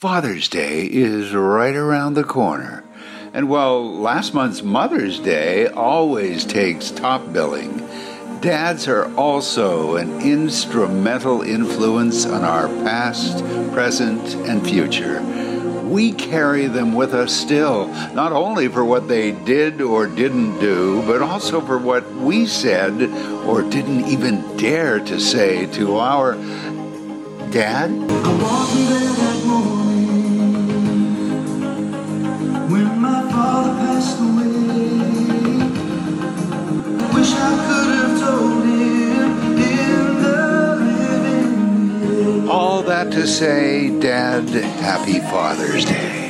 Father's Day is right around the corner. And while last month's Mother's Day always takes top billing, dads are also an instrumental influence on our past, present, and future. We carry them with us still, not only for what they did or didn't do, but also for what we said or didn't even dare to say to our dad. When my father passed away. Wish I could have told him in the living. All that to say, Dad, happy Father's Day.